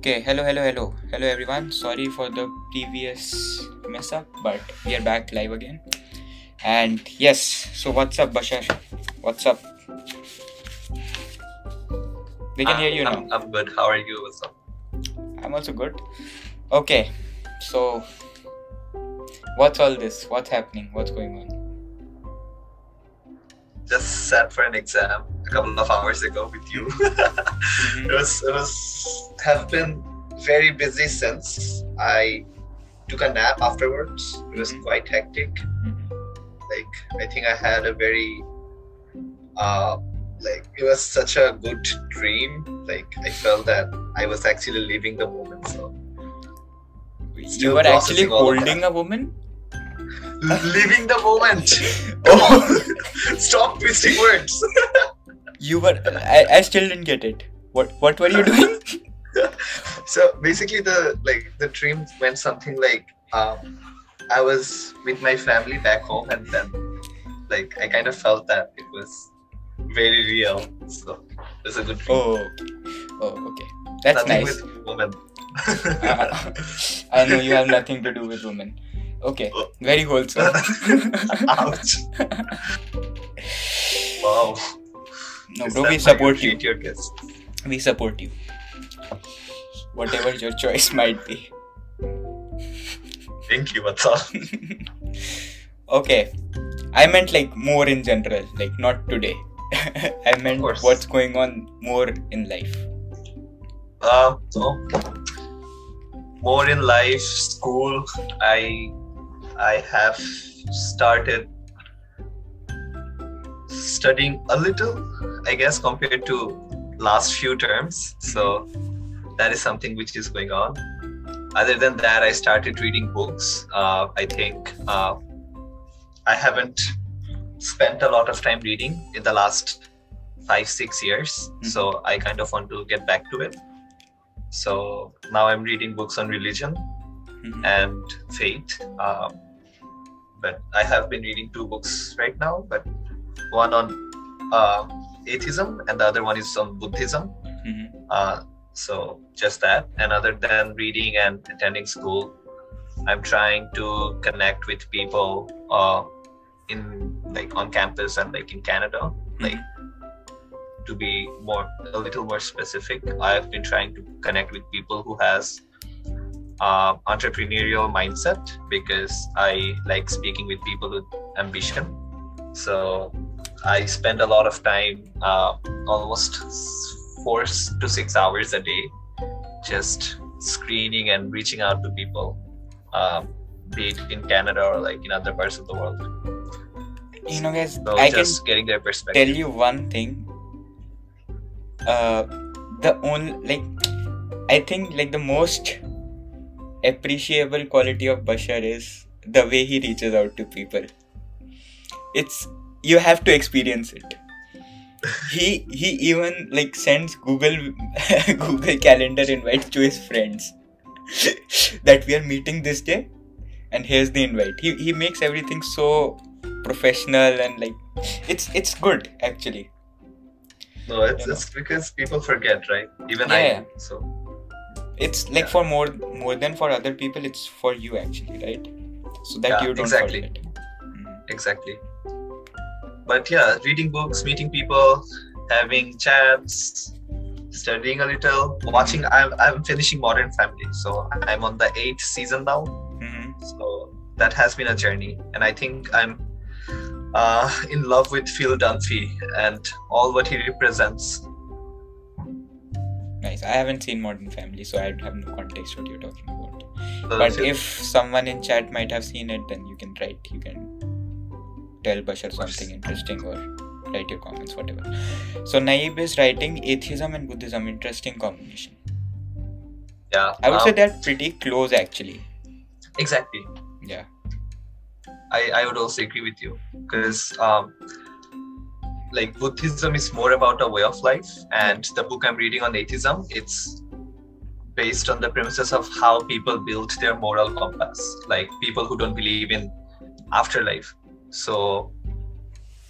Okay, hello, hello, hello, hello everyone. Sorry for the previous mess up, but we are back live again. And yes, so what's up, Bashar? What's up? We can Uh, hear you now. I'm, I'm good. How are you? What's up? I'm also good. Okay, so what's all this? What's happening? What's going on? Just sat for an exam a couple of hours ago with you. Mhm. it was it was have been very busy since I took a nap afterwards. It was Mhm. quite hectic. Mhm. Like I think I had a very uh like it was such a good dream. Like I felt that I was actually living the moment. So You were actually processing all of holding a woman? living the moment. Oh, Stop twisting words. You were. I, I still didn't get it. What What were you doing? so basically the like the dream went something like um i was with my family back home and then like i kind of felt that it was very real so it was a good dream Oh, oh, okay. That's Nothing nice. with women Uh, I know you have nothing to do with women. Okay, very wholesome. ouch wow no, Is bro, we support you. your We support you. Whatever your choice might be. thank you what's up okay, I meant like more in general, like not today. I meant what's going on more in life. uh, so more in life school i i have started studying a little i guess compared to last few terms. So that is something which is going on. Other than that i started reading books. Uh, i think uh, i haven't spent a lot of time reading in the last five six years. So i kind of want to get back to it. So now i'm reading books on religion Mhm. and faith. Um, but i have been reading two books right now but one on uh, atheism and the other one is on buddhism. Mhm. uh, so just that. And other than reading and attending school i'm trying to connect with people uh, in like on campus and like in canada like to be more a little more specific. I've been trying to connect with people who has uh, entrepreneurial mindset because i like speaking with people with ambition. So i spend a lot of time uh, almost four to six hours a day just screening and reaching out to people um, be it in canada or like in other parts of the world. You know, guys, so I can just getting their perspective. tell you one thing. Uh the only like i think like the most appreciable quality of bashar is the way he reaches out to people. It's you have to experience it he he even like sends google google calendar invites to his friends that we are meeting this day and here's the invite he, he makes everything so professional and like it's it's good actually no it's, you know. it's because people forget right even i Yeah. so it's like Yeah. for more more than for other people it's for you actually right so that Yeah, you don't exactly. forget Mhm. exactly but yeah reading books meeting people having chats studying a little watching i'm, I'm finishing modern family. So i'm on the eighth season now. Mhm. so that has been a journey. And i think i'm uh, in love with phil dunphy and all what he represents. Nice. I haven't seen modern family so i have no context what you're talking about. So but if someone in chat might have seen it then you can write you can tell bashar something interesting or write your comments whatever. So naib is writing atheism and buddhism interesting combination. Yeah i would say um, they're pretty close actually. Exactly. Yeah. I, I would also agree with you because um, like Buddhism is more about a way of life, and the book I'm reading on atheism it's based on the premises of how people build their moral compass, like people who don't believe in afterlife. So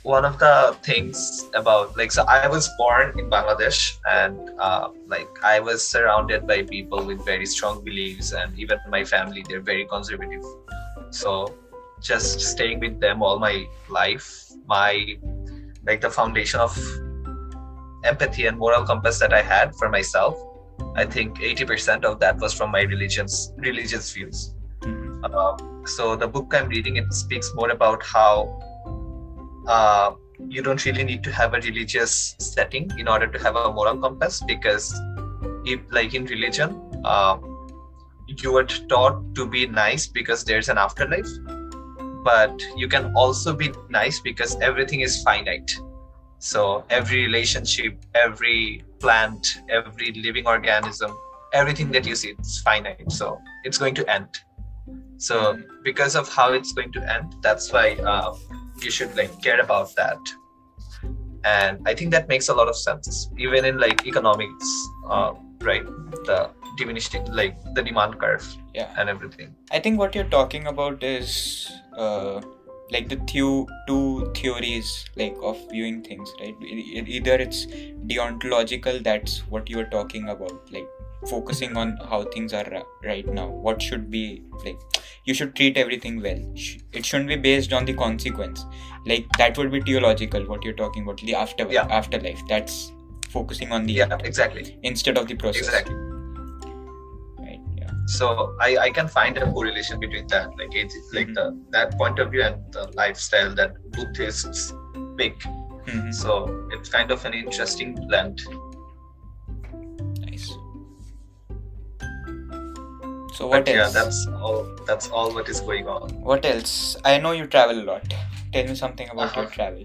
one of the things about like so i was born in bangladesh and uh, like i was surrounded by people with very strong beliefs and even my family they're very conservative so just staying with them all my life my like the foundation of empathy and moral compass that i had for myself i think 80% of that was from my religions religious views. Uh, so the book i'm reading it speaks more about how uh, you don't really need to have a religious setting in order to have a moral compass because if like in religion uh, you were taught to be nice because there's an afterlife but you can also be nice because everything is finite. So every relationship every plant every living organism everything that you see is finite. So it's going to end so because of how it's going to end that's why uh, you should like care about that and i think that makes a lot of sense even in like economics uh, right the diminishing like the demand curve Yeah. and everything I think what you're talking about is uh, like the two two theories like of viewing things, right? Either it's deontological, that's what you were talking about, like focusing on how things are right now. What should be like you should treat everything well. It shouldn't be based on the consequence. Like that would be theological. What you're talking about, the after Yeah. afterlife. That's focusing on the yeah end exactly instead of the process. exactly Right. Yeah. so i i can find a correlation between that like it's like the that point of view and the lifestyle that buddhists pick Mhm. so it's kind of an interesting blend So what but yeah else? that's all that's all what is going on What else? I know you travel a lot. Tell me something about your Uh-huh. travel.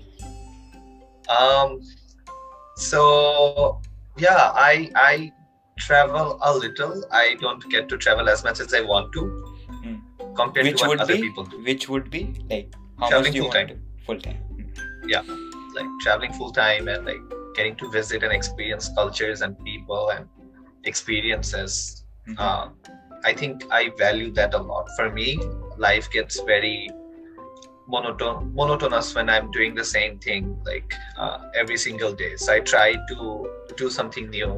Um, so yeah, I I travel a little. I don't get to travel as much as I want to, Hmm. compared Which to what would other be? people do. Which would be like how Traveling much do you want full-time. to? Full time. Yeah. Like traveling full time and like getting to visit and experience cultures and people and experiences. Mhm. Uh, I think I value that a lot. For me, life gets very monotonous when I'm doing the same thing like uh, every single day. So I try to do something new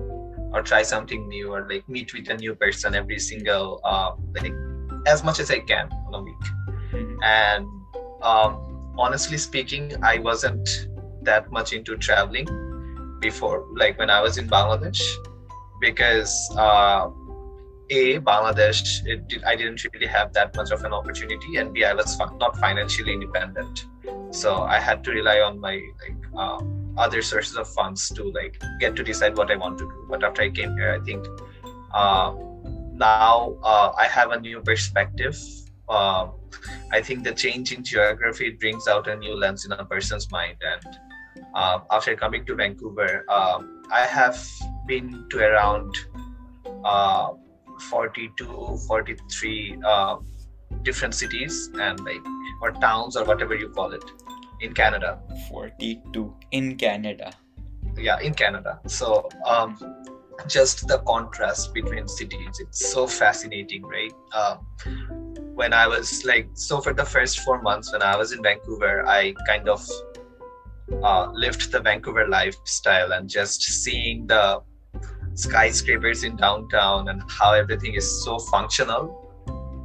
or try something new or like meet with a new person every single uh, like as much as I can in a week. Mhm. And um, honestly speaking, I wasn't that much into traveling before, like when I was in Bangladesh, because uh, a Bangladesh, did, I didn't really have that much of an opportunity, and b I was not financially independent, so I had to rely on my like uh, other sources of funds to like get to decide what I want to do. But after I came here, I think uh, now uh, I have a new perspective. Uh, I think the change in geography brings out a new lens in a person's mind. And after coming to Vancouver, um, I have been to around 42, 43 uh, different cities and like or towns or whatever you call it in Canada. 42 in Canada. Yeah, in Canada. So um, just the contrast between cities, it's so fascinating, right? Um, when I was like, so for the first four months when I was in Vancouver, I kind of uh, lived the Vancouver lifestyle and just seeing the skyscrapers in downtown and how everything is so functional.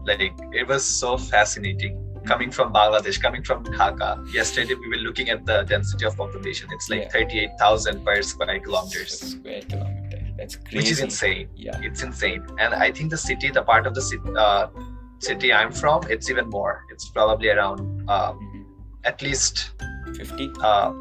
Like it was so fascinating coming from Bangladesh, coming from Dhaka. Yesterday we were looking at the density of population. It's like Yeah. 38,000 per square kilometers, Square kilometer. That's crazy. which is insane. Yeah. It's insane. And I think the city, the part of the city, uh, city I'm from, it's even more. It's probably around uh, Mhm. at least 50? uh,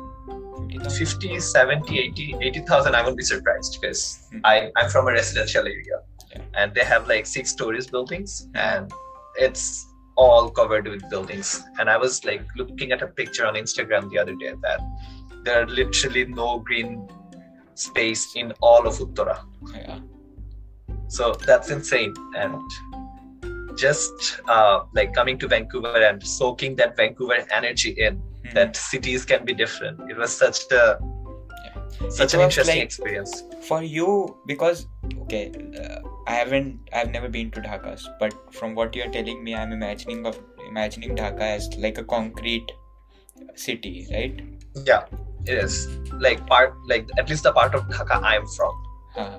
50,000? 50, 70, 80, 80,000. I won't be surprised because Mhm. I, I'm from a residential area Yeah. and they have like six stories buildings and it's all covered with buildings. And I was like looking at a picture on Instagram the other day that there are literally no green space in all of Uttara. Yeah. So that's insane. And just uh, like coming to Vancouver and soaking that Vancouver energy in, Mhm. that cities can be different. It was such a such It an interesting like- experience. for you because okay uh, i haven't i've never been to dhaka but from what you're telling me i'm imagining of imagining dhaka as like a concrete city right Yeah, it is. Like part, like at least the part of Dhaka I'm from. Uh,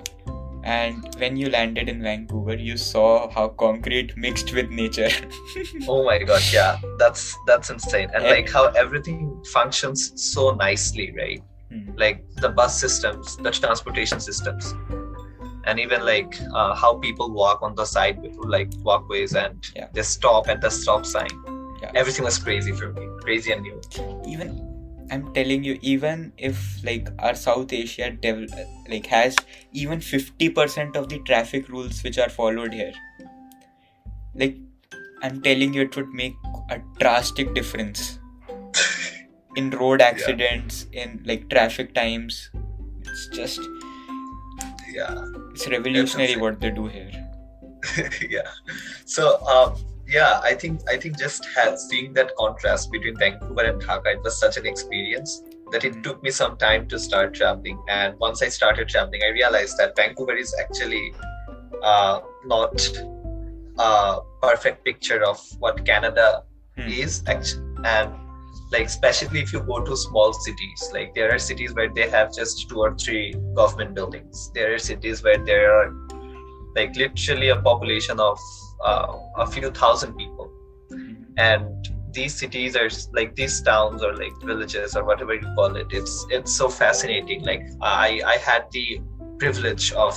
and when you landed in Vancouver, you saw how concrete mixed with nature. oh my god, yeah, that's that's insane, and like how everything functions so nicely, right? Hmm. Like the bus systems, the transportation systems, and even like uh, how people walk on the side, like walkways, and Yeah. they stop at the stop sign. Yeah. Everything was crazy for me, crazy and new. even i'm telling you even if like our south asia devel- like has even 50% of the traffic rules which are followed here like i'm telling you it would make a drastic difference in road accidents in like traffic times. It's just Yeah. it's revolutionary what they do here. Yeah. So um yeah i think i think just had seeing that contrast between vancouver and dhaka it was such an experience that it Mhm. took me some time to start traveling and once i started traveling i realized that vancouver is actually uh, not a perfect picture of what canada Hmm. is actually and like especially if you go to small cities like there are cities where they have just two or three government buildings there are cities where there are like literally a population of uh, a few thousand people. And these cities are like these towns or like villages or whatever you call it it's it's so fascinating. Like i i had the privilege of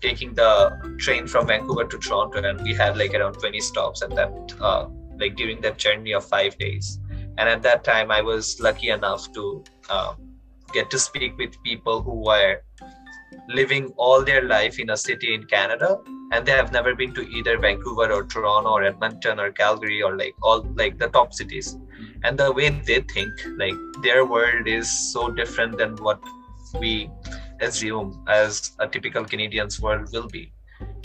taking the train from vancouver to toronto and we had like around 20 stops at that uh, like during that journey of five days. And at that time i was lucky enough to um, get to speak with people who were living all their life in a city in canada and they have never been to either vancouver or toronto or edmonton or calgary or like all like the top cities. And the way they think like their world is so different than what we assume as a typical canadian's world will be.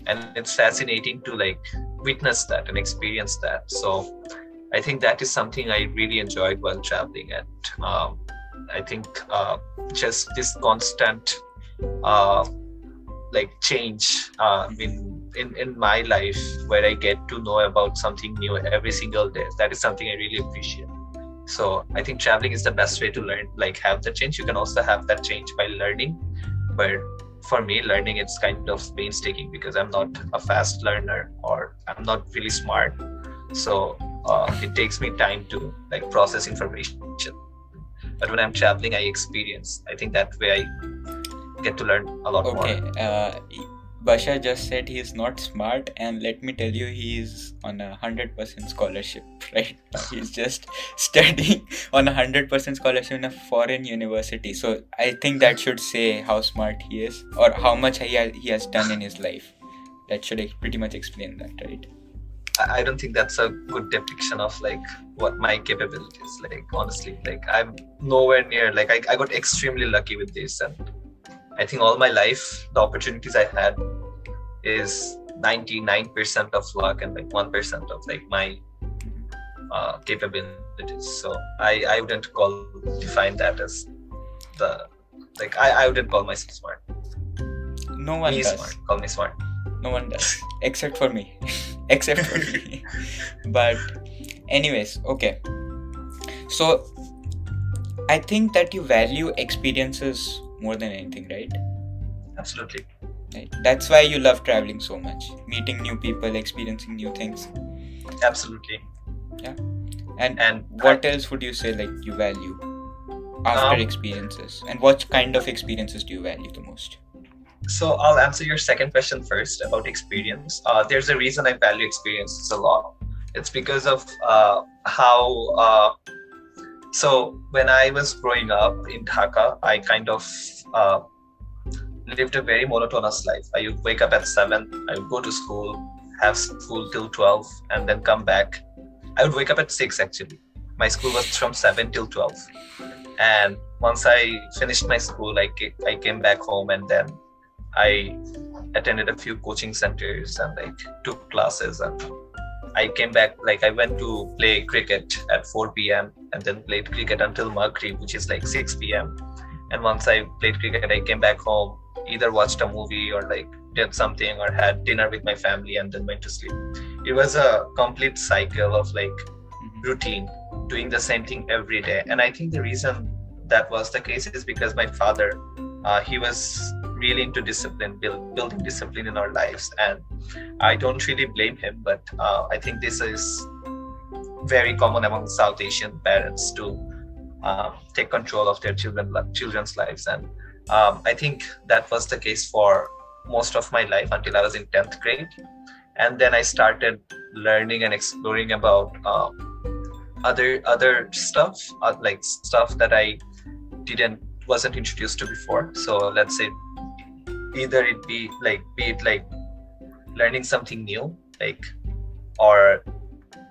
And it's fascinating to like witness that and experience that. So i think that is something i really enjoyed while traveling. And um, i think uh, just this constant uh, like change uh, in, in in my life where i get to know about something new every single day. That is something i really appreciate. So i think traveling is the best way to learn like have the change. You can also have that change by learning but for me learning it's kind of painstaking because i'm not a fast learner or i'm not really smart. So uh, it takes me time to like process information. But when i'm traveling i experience. I think that way i get to learn a lot okay more uh Bashar just said he is not smart, and let me tell you, he is on a hundred percent scholarship. Right? He's just studying on a hundred percent scholarship in a foreign university. So I think that should say how smart he is, or how much he has, he has done in his life. That should pretty much explain that, right? I I don't think that's a good depiction of like what my capabilities like honestly like I'm nowhere near like I, I got extremely lucky with this and I think all my life the opportunities I had is 99% of luck and like 1% of like my uh, capabilities so I I wouldn't call define that as the like I, I wouldn't call myself smart No one me does. smart call me smart No one does, except for me. except for me. But, anyways, okay. So, I think that you value experiences more than anything, right? absolutely Right. That's why you love traveling so much, meeting new people, experiencing new things. absolutely yeah And and what else would you say like you value after Um, experiences? And what kind of experiences do you value the most? So I'll answer your second question first about experience. Uh, there's a reason I value experiences a lot. It's because of uh, how. Uh, so when I was growing up in Dhaka, I kind of uh, lived a very monotonous life. I would wake up at seven. I would go to school, have school till twelve, and then come back. I would wake up at six actually. My school was from seven till twelve, and once I finished my school, I I came back home and then I attended a few coaching centers and like took classes and I came back like I went to play cricket at 4 p.m. and then played cricket until Maghrib, which is like 6 p.m. And once I played cricket, I came back home, either watched a movie or like did something or had dinner with my family and then went to sleep. It was a complete cycle of like Mhm. routine, doing the same thing every day. And I think the reason that was the case is because my father uh, he was really into discipline build, building discipline in our lives. And i don't really blame him but uh, i think this is very common among south asian parents to um, take control of their children children's lives. And um, i think that was the case for most of my life until i was in 10th grade. And then i started learning and exploring about uh, other other stuff uh, like stuff that i didn't wasn't introduced to before. So let's say either it be like be it like learning something new like or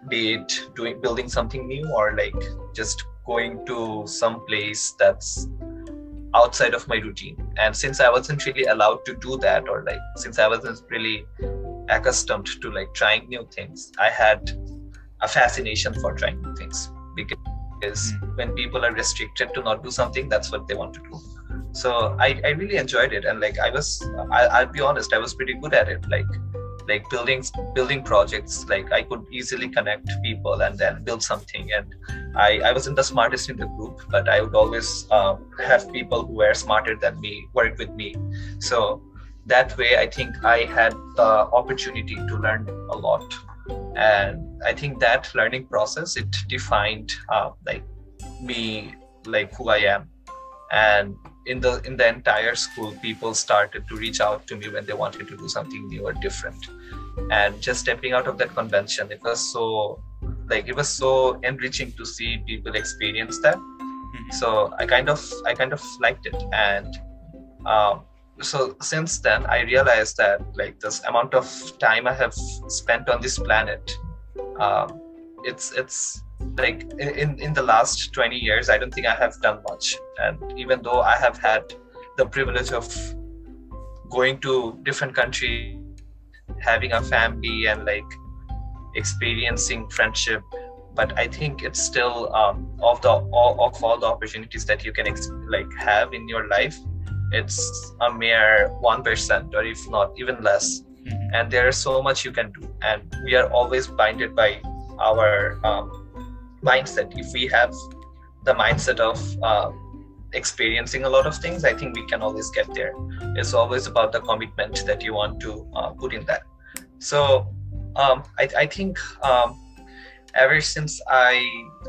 be it doing building something new or like just going to some place that's outside of my routine. And since i wasn't really allowed to do that or like since i wasn't really accustomed to like trying new things i had a fascination for trying new things. Because mm. when people are restricted to not do something that's what they want to do so i, I really enjoyed it and like i was I, i'll be honest i was pretty good at it like like building building projects like i could easily connect people and then build something. And i i wasn't the smartest in the group but i would always um, have people who were smarter than me work with me. So that way i think i had the opportunity to learn a lot. And i think that learning process it defined uh, like me like who i am. And in the in the entire school people started to reach out to me when they wanted to do something new or different. And just stepping out of that convention it was so like it was so enriching to see people experience that. Mm-hmm. so i kind of i kind of liked it. And um, so since then i realized that like this amount of time i have spent on this planet um, it's it's like in in the last 20 years i don't think i have done much. And even though i have had the privilege of going to different countries having a family and like experiencing friendship but i think it's still um, of the all of all the opportunities that you can ex- like have in your life it's a mere 1% or if not even less. Mm-hmm. and there's so much you can do. And we are always blinded by our um, mindset. If we have the mindset of uh, experiencing a lot of things i think we can always get there. It's always about the commitment that you want to uh, put in that. So um, I, I, think um, ever since i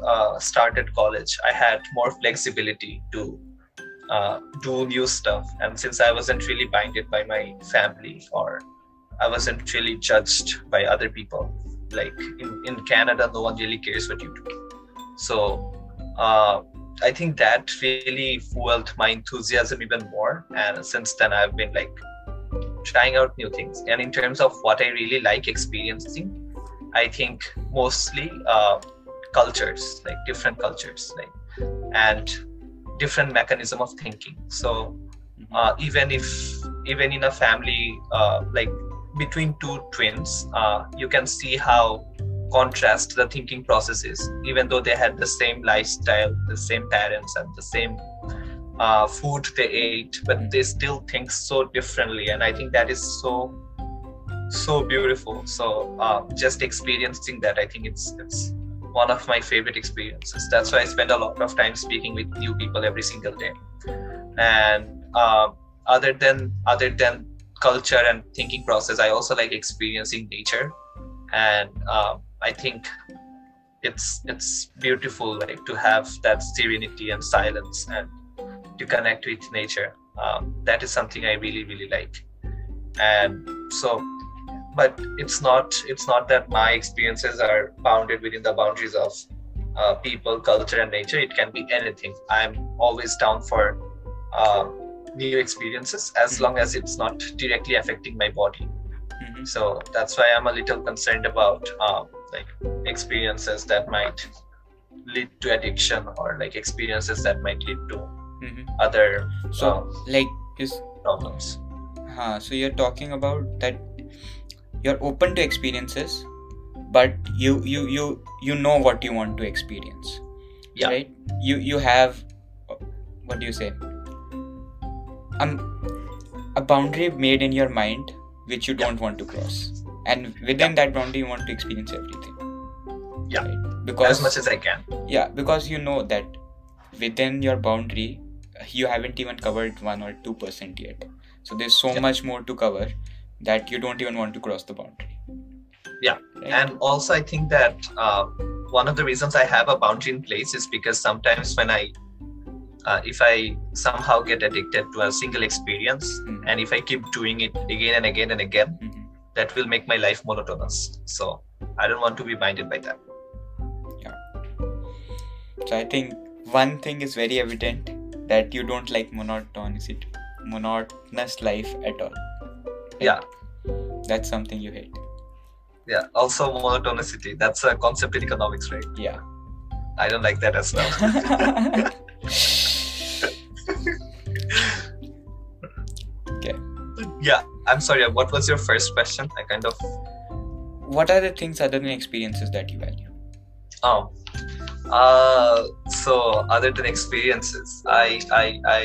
uh, started college i had more flexibility to uh, do new stuff. And since i wasn't really binded by my family or i wasn't really judged by other people like in, in canada no one really cares what you do so uh, I think that really fueled my enthusiasm even more. And since then, I've been like trying out new things. And in terms of what I really like experiencing, I think mostly uh, cultures, like different cultures, like and different mechanism of thinking. So mm-hmm. uh, even if even in a family, uh, like between two twins, uh, you can see how contrast the thinking processes even though they had the same lifestyle the same parents and the same uh, food they ate but they still think so differently. And i think that is so so beautiful. So uh, just experiencing that i think it's it's one of my favorite experiences. That's why i spend a lot of time speaking with new people every single day. And uh, other than other than culture and thinking process i also like experiencing nature. And um, I think it's it's beautiful like to have that serenity and silence and to connect with nature. Um, that is something I really really like, and so. But it's not it's not that my experiences are bounded within the boundaries of uh, people, culture, and nature. It can be anything. I'm always down for uh, new experiences as mm-hmm. long as it's not directly affecting my body. Mm-hmm. So that's why I'm a little concerned about um, like experiences that might lead to addiction or like experiences that might lead to mm-hmm. other so um, like is problems huh, so you're talking about that you're open to experiences but you you you you know what you want to experience yeah. right you you have what do you say um a boundary made in your mind which you don't yeah. want to cross and within yeah. that boundary you want to experience everything yeah right? because as much as i can yeah because you know that within your boundary you haven't even covered 1 or 2% yet so there's so Yeah. much more to cover that you don't even want to cross the boundary Yeah. Right? and also i think that uh, one of the reasons i have a boundary in place is because sometimes when i uh, if i somehow get addicted to a single experience Mhm. and if i keep doing it again and again and again Mhm. That will make my life monotonous so i don't want to be minded by that Yeah. So I think one thing is very evident that you don't like monotonous monotonous life at all. Yeah. That's something you hate. yeah also monotonicity that's a concept in economics right Yeah. i don't like that as well yeah i'm sorry what was your first question i kind of What are the things other than experiences that you value? Oh, uh, so other than experiences, I, I, I,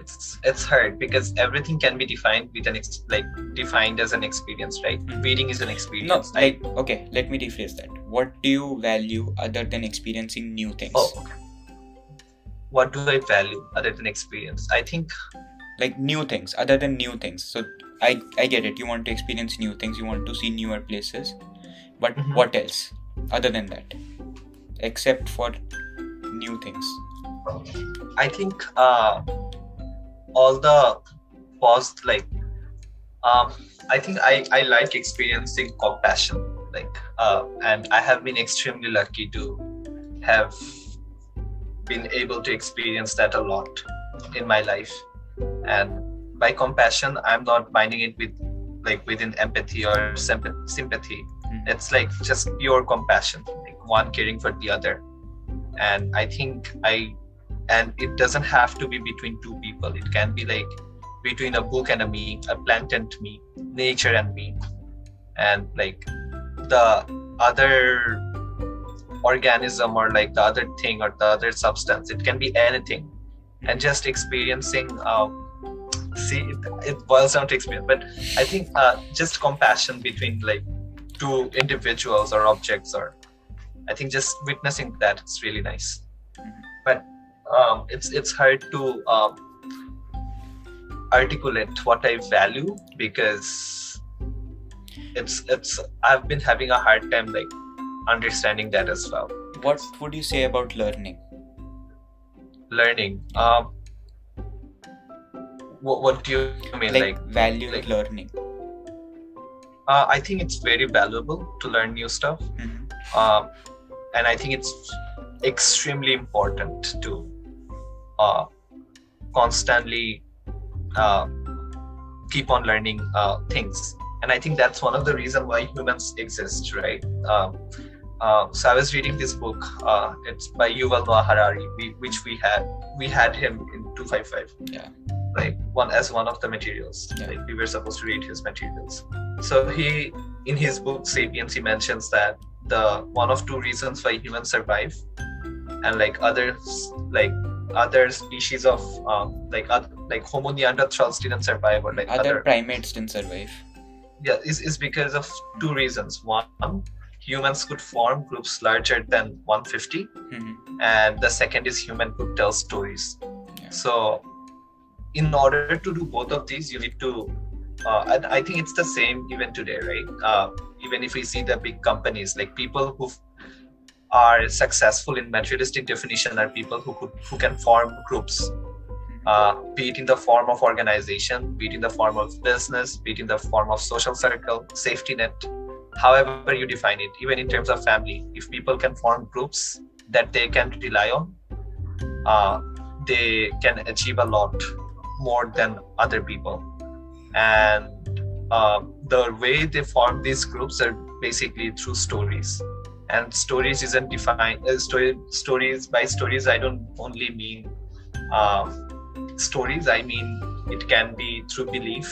it's it's hard because everything can be defined with an ex- like defined as an experience, right? Mhm. Reading is an experience. No, like okay, let me rephrase that. What do you value other than experiencing new things? oh, okay. What do I value other than experience? I think Like new things, other than new things. So I I get it. You want to experience new things. You want to see newer places. But Mhm. what else other than that? Except for new things. I think uh, all the past like um, I think I, I like experiencing compassion like uh, and I have been extremely lucky to have been able to experience that a lot in my life and by compassion I'm not minding it with like within empathy or sympa- sympathy. Mhm. it's like just pure compassion like one caring for the other. And i think i and it doesn't have to be between two people. It can be like between a book and a me a plant and me nature and me. And like the other organism or like the other thing or the other substance it can be anything. And just experiencing um, see it, it boils down to experience. But i think uh, just compassion between like two individuals or objects or i think just witnessing that it's really nice. But um, it's it's hard to um, articulate what i value because it's it's i've been having a hard time like understanding that as well. What would you say about learning? learning um what, what do you mean Like, like, like- learning. uh, i think it's very valuable to learn new stuff Mhm. um, and I think it's extremely important to uh, constantly uh, keep on learning uh, things, and I think that's one of the reasons why humans exist, right? Um, uh, so I was reading this book. Uh, it's by Yuval Noah Harari, we, which we had we had him in two five five. Yeah. Like one as one of the materials. Yeah. Like we were supposed to read his materials. So he in his book Sapiens he mentions that the one of two reasons why humans survive and like others like other species of um, like oth- like homo neanderthals didn't survive or like Other other, primates didn't survive. yeah is, is because of two reasons one humans could form groups larger than 150 Mhm. and the second is human could tell stories Yeah. so in order to do both of these you need to uh, and i think it's the same even today right? Uh, even if we see the big companies like people who are successful in materialistic definition are people who could who can form groups. Uh, be it in the form of organization be it in the form of business be it in the form of social circle safety net however you define it even in terms of family if people can form groups that they can rely on uh, they can achieve a lot more than other people and um, the way they form these groups are basically through stories and stories isn't defined uh, story, stories by stories i don't only mean uh, stories i mean it can be through belief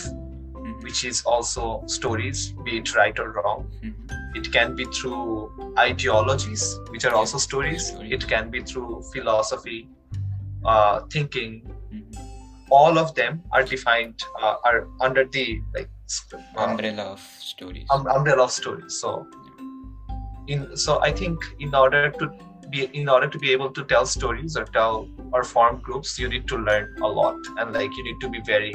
Mhm. which is also stories be it right or wrong Mhm. it can be through ideologies which are also stories it can be through philosophy uh, thinking Mhm. All of them are defined uh, are under the like Umbrella of stories. um, umbrella of stories so in so i think in order to be in order to be able to tell stories or tell or form groups you need to learn a lot and like you need to be very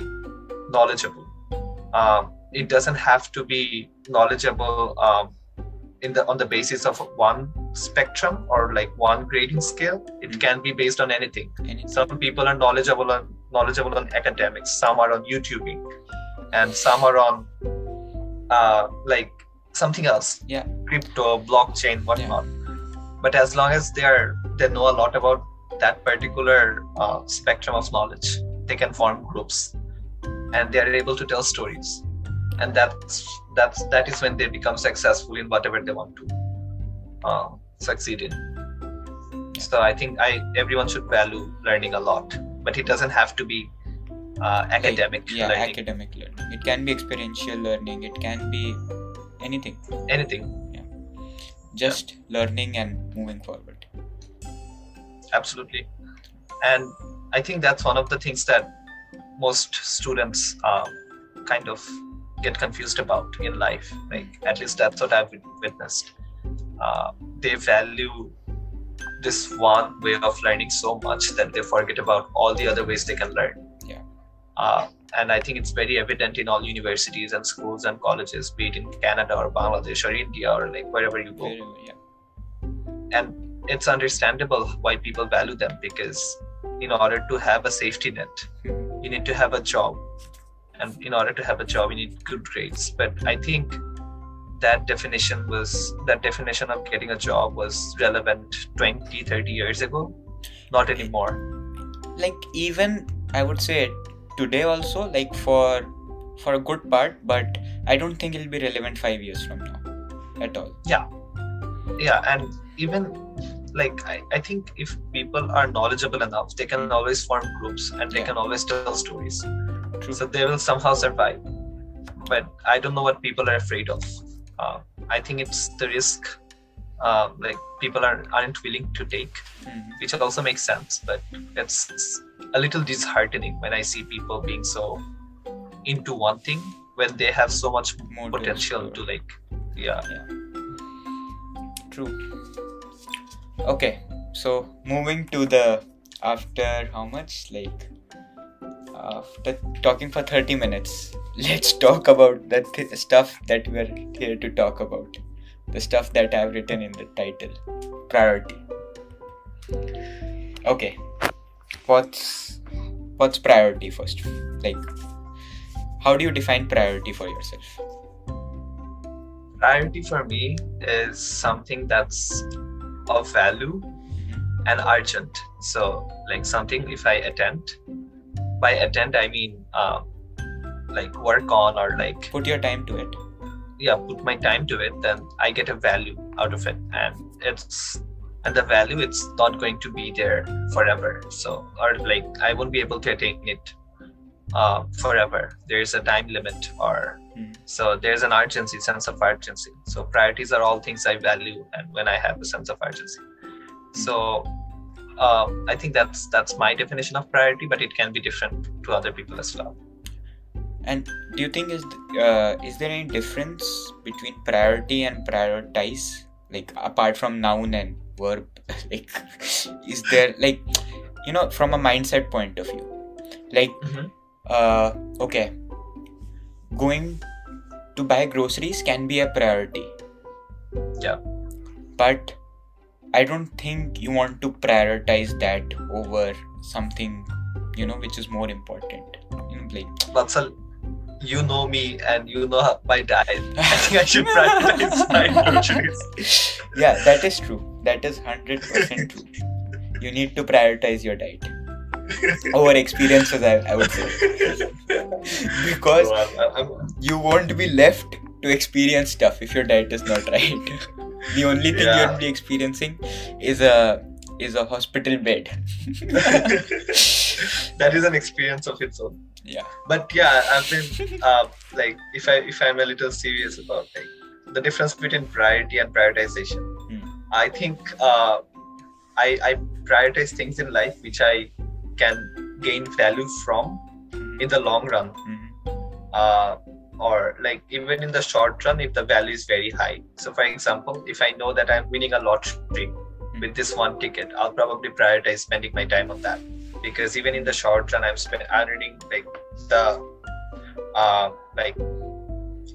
knowledgeable um, it doesn't have to be knowledgeable um, in the on the basis of one spectrum or like one grading scale it Mhm. can be based on anything Anything. some people are knowledgeable on knowledgeable on academics some are on youtubing and some are on uh, like something else. Yeah. crypto blockchain whatnot. But as long as they are they know a lot about that particular uh, spectrum of knowledge they can form groups. And they are able to tell stories. And that's that's that is when they become successful in whatever they want to uh, succeed in. So i think i everyone should value learning a lot but it doesn't have to be uh, Like, academic yeah, learning academic learning. It can be experiential learning. It can be anything. anything yeah Just learning and moving forward. absolutely and i think that's one of the things that most students uh, kind of get confused about in life like at least that's what i've witnessed uh, they value this one way of learning so much that they forget about all the other ways they can learn Yeah. uh, and i think it's very evident in all universities and schools and colleges be it in canada or bangladesh or india or like wherever you go yeah. and it's understandable why people value them because in order to have a safety net Mhm. you need to have a job and in order to have a job you need good grades but i think that definition was that definition of getting a job was relevant 20 30 years ago not anymore Like even I would say today also like for for a good part, but I don't think it'll be relevant five years from now at all. yeah yeah and even like I, I think if people are knowledgeable enough they can always form groups and they Yeah. can always tell stories True. so they will somehow survive but i don't know what people are afraid of uh, i think it's the risk uh, like people are aren't willing to take Mhm. which also makes sense but it's a little disheartening when i see people being so into one thing when they have so much More potential to like yeah, yeah. True. Okay, so moving to the after how much? Like after talking for 30 minutes, let's talk about the th- stuff that we're here to talk about. The stuff that I've written in the title priority. Okay, what's what's priority first? Like, how do you define priority for yourself? priority for me is something that's of value and urgent so like something if i attend by attend i mean uh, like work on or like Put your time to it. yeah put my time to it then i get a value out of it. And it's and the value it's not going to be there forever. So or like i won't be able to attain it uh, forever. There's a time limit or Hmm. so there's an urgency sense of urgency. So priorities are all things i value and when i have a sense of urgency. So uh, i think that's that's my definition of priority but it can be different to other people as well And do you think is uh, is there any difference between priority and prioritize? Like apart from noun and verb, like is there like you know from a mindset point of view, like Mhm. uh, okay, going to buy groceries can be a priority. Yeah. But I don't think you want to prioritize that over something you know which is more important. You know, like you know me and you know my diet. I think I should prioritize my groceries. yeah that is true that is 100% true you need to prioritize your diet over experiences I, I would say because So I'm- I'm- you won't be left to experience stuff if your diet is not right the only thing Yeah. you'll be experiencing is a is a hospital bed that is an experience of its own. yeah But yeah, I've been uh, like, if I if I'm a little serious about like the difference between priority and prioritization, Hmm. I think uh, I I prioritize things in life which I can gain value from Mhm. in the long run. Mhm. uh, or like even in the short run if the value is very high so for example if i know that i'm winning a lottery with this one ticket, I'll probably prioritize spending my time on that because even in the short run, I'm spending earning like the uh, like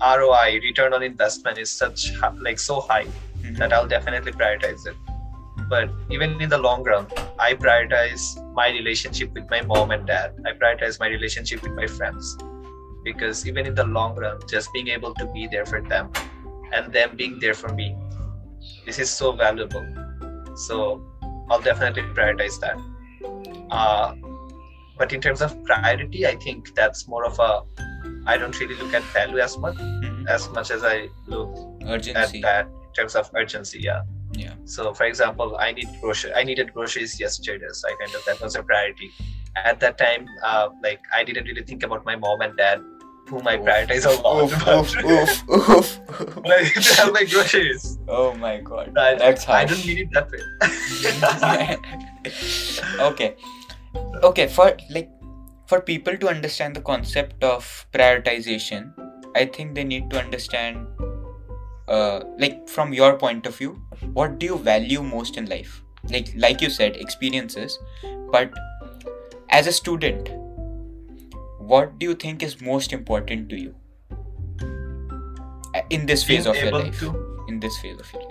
ROI return on investment is such like so high Mhm. that I'll definitely prioritize it. But even in the long run, I prioritize my relationship with my mom and dad. I prioritize my relationship with my friends because even in the long run, just being able to be there for them and them being there for me, this is so valuable. So I'll definitely prioritize that. Uh, but in terms of priority, I think that's more of a I don't really look at value as much Mhm. as much as I look at that in terms of urgency. Yeah. yeah So, for example, I need grocery. I needed groceries yesterday, so I kind of that was a priority. At that time, uh, like I didn't really think about my mom and dad, whom I Oof. prioritize a lot. oof, but oof, oof, oof. but I need to have my groceries. oh my god I, that's I harsh. don't mean it that way. okay okay for like for people to understand the concept of prioritization i think they need to understand uh, like from your point of view what do you value most in life? Like like you said experiences. But as a student what do you think is most important to you uh, in this phase Being of your life? to in this phase of your life.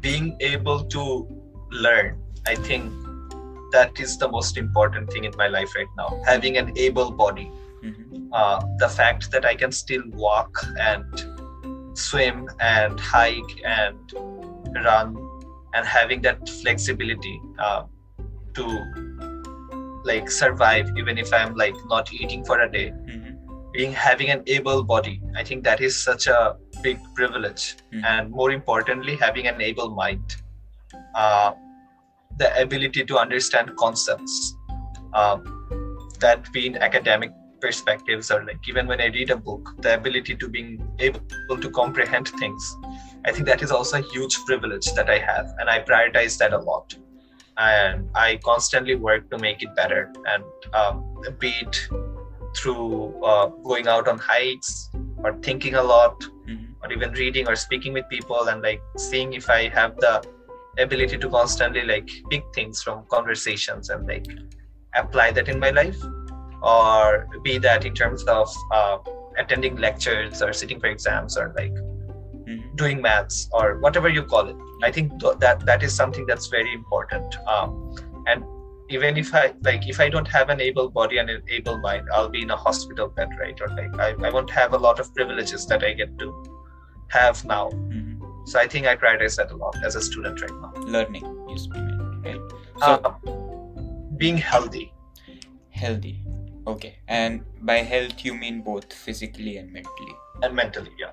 being able to learn, I think that is the most important thing in my life right now. Having an able body. Mhm. uh, the fact that I can still walk and swim and hike and run and having that flexibility uh, to like survive even if I'm like not eating for a day Mhm. being having an able body I think that is such a big privilege Mhm. and more importantly having an able mind uh, the ability to understand concepts um, that being academic perspectives or like even when I read a book, the ability to being able to comprehend things. I think that is also a huge privilege that I have, and I prioritize that a lot. And I constantly work to make it better, and um, be it through uh, going out on hikes or thinking a lot, Mhm. or even reading or speaking with people, and like seeing if I have the ability to constantly like pick things from conversations and like apply that in my life. Or be that in terms of uh, attending lectures or sitting for exams or like Mhm. doing maths or whatever you call it. I think th- that that is something that's very important. Um, and even if i like if i don't have an able body and an able mind i'll be in a hospital bed right? Or like i, I won't have a lot of privileges that i get to have now. Mhm. So i think i prioritize that a lot as a student right now. Learning is meant, right? So uh, being healthy. Healthy. Okay. And by health you mean both physically and mentally? And mentally yeah.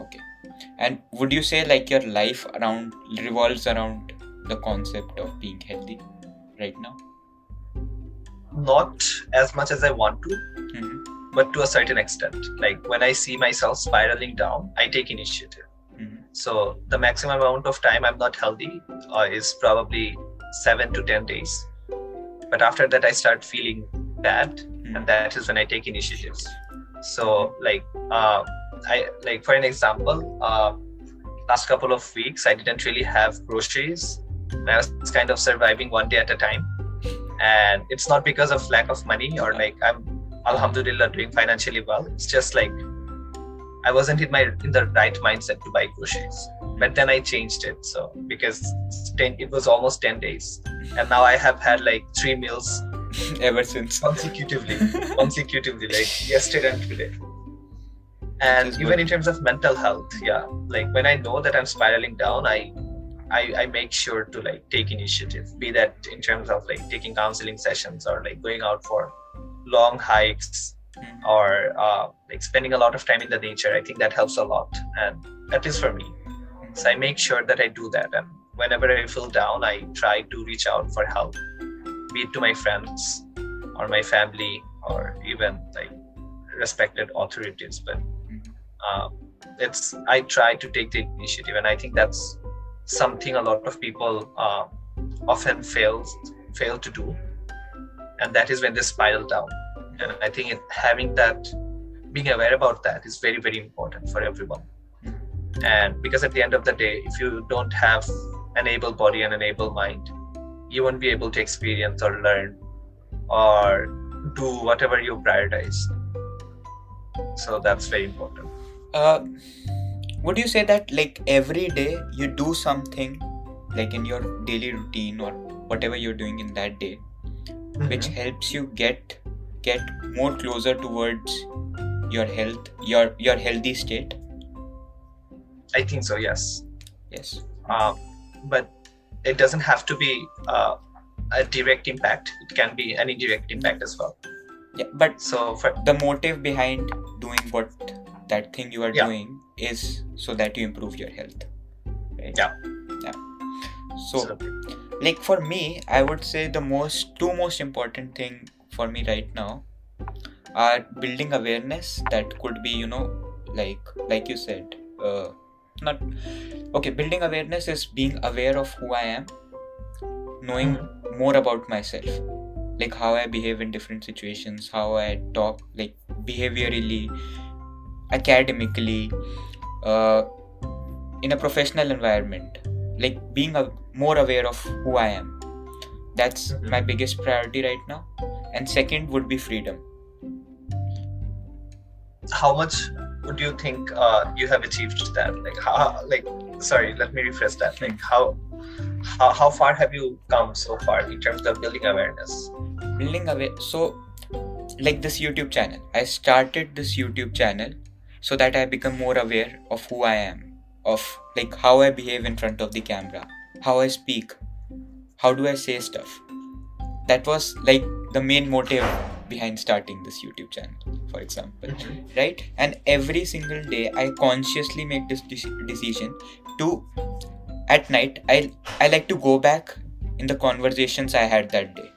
Okay. And would you say like your life around revolves around the concept of being healthy right now? Not as much as i want to Mhm. but to a certain extent. Like when i see myself spiraling down i take initiative Mhm. so the maximum amount of time i'm not healthy uh, is probably 7 to 10 days. But after that i start feeling bad Mhm. and that is when i take initiatives. So like uh, i like for an example uh, last couple of weeks i didn't really have groceries. I was kind of surviving one day at a time. And it's not because of lack of money or like i'm alhamdulillah doing financially well. It's just like i wasn't in my in the right mindset to buy crochets. but then i changed it so because 10, it was almost 10 days and now i have had like three meals ever since consecutively consecutively like yesterday and today and even good. in terms of mental health yeah like when i know that i'm spiraling down i I, I make sure to like take initiative be that in terms of like taking counseling sessions or like going out for long hikes. Or uh, like spending a lot of time in the nature i think that helps a lot. And least for me. So i make sure that i do that. And whenever i feel down i try to reach out for help. Be it to my friends or my family or even like respected authorities. But uh, it's i try to take the initiative. And i think that's something a lot of people uh, often fails fail to do. And that is when they spiral down and i think it, having that being aware about that is very very important for everyone and because at the end of the day if you don't have an able body and an able mind, you won't be able to experience or learn or do whatever you prioritize. So that's very important. uh, would you say that like every day you do something like in your daily routine or whatever you're doing in that day which Mhm. helps you get get more closer towards your health your your healthy state I think so, yes. yes Um, but it doesn't have to be uh, a direct impact. It can be an indirect impact as well. yeah but So for the motive behind doing what that thing you are Yeah. doing is so that you improve your health right Yeah. yeah so so- like for me i would say the most two most important thing for me right now are building awareness that could be you know like like you said uh not okay building awareness is being aware of who i am knowing more about myself like how i behave in different situations how i talk like behaviorally academically uh, in a professional environment like being a, more aware of who i am. That's my biggest priority right now and second would be freedom how much would you think uh, you have achieved that? Like how? Like sorry, let me rephrase that. Like how? How, how far have you come so far in terms of building awareness? building aware so like this youtube channel i started this youtube channel so that i become more aware of who i am of like how i behave in front of the camera how i speak how do i say stuff that was like the main motive behind starting this youtube channel for example right? And every single day i consciously make this dec- decision to at night i i like to go back in the conversations i had that day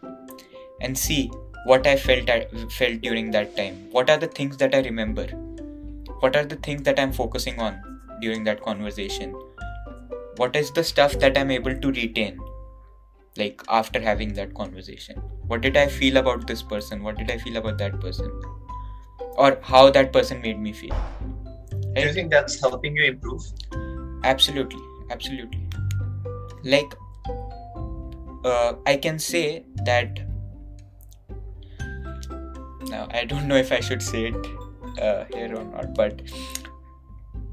and see what i felt I felt during that time. What are the things that i remember? What are the things that i'm focusing on during that conversation? What is the stuff that i'm able to retain like after having that conversation. What did i feel about this person? What did i feel about that person? Or how that person made me feel. Do you think that's helping you improve? absolutely. Absolutely. Like uh, i can say that now i don't know if i should say it uh, here or not but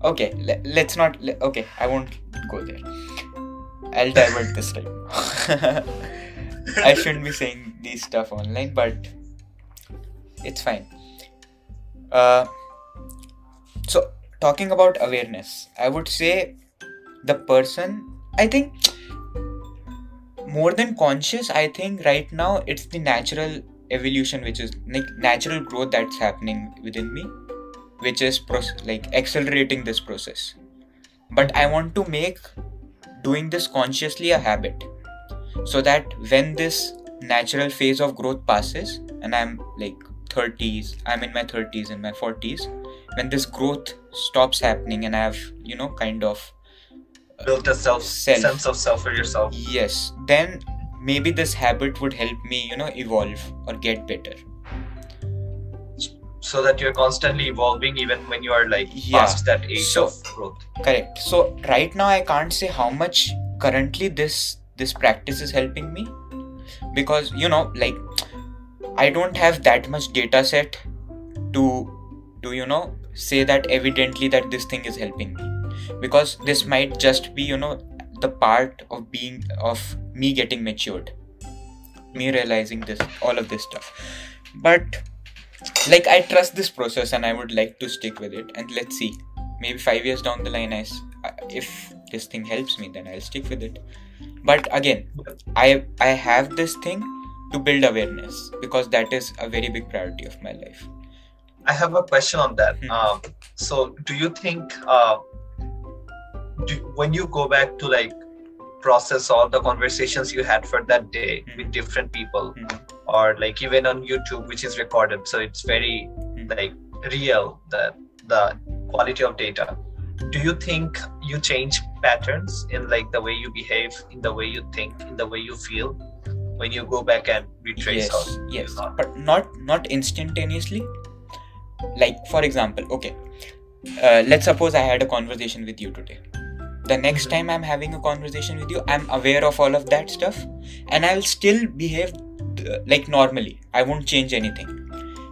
okay le- let's not okay i won't go there i'll divert this time. I shouldn't be saying these stuff online but it's fine. Uh, so talking about awareness i would say the person i think more than conscious i think right now it's the natural evolution which is like natural growth that's happening within me which is like accelerating this process. But i want to make doing this consciously a habit so that when this natural phase of growth passes and i'm like 30s i'm in my 30s and my 40s when this growth stops happening and i have you know kind of uh, built a self, Self. sense of self for yourself. yes then maybe this habit would help me you know evolve or get better so that you're constantly evolving even when you are like Yeah. past that age So- of growth. correct. So right now i can't say how much currently this this practice is helping me because you know like i don't have that much data set to to you know say that evidently that this thing is helping me because this might just be you know the part of being of me getting matured me realizing this all of this stuff. But like i trust this process and i would like to stick with it and let's see. Maybe 5 years down the line I, if this thing helps me then i'll stick with it. But again i i have this thing to build awareness because that is a very big priority of my life. I have a question on that. Hmm. um, so do you think uh, do, when you go back to like process all the conversations you had for that day Hmm. with different people Mhm. or like even on youtube which is recorded so it's very Hmm. like real the the quality of data do you think you change patterns in like the way you behave in the way you think in the way you feel when you go back and retrace yes yes thought? but not not instantaneously like for example okay uh, let's suppose i had a conversation with you today the next time i'm having a conversation with you i'm aware of all of that stuff and i'll still behave uh, like normally. I won't change anything.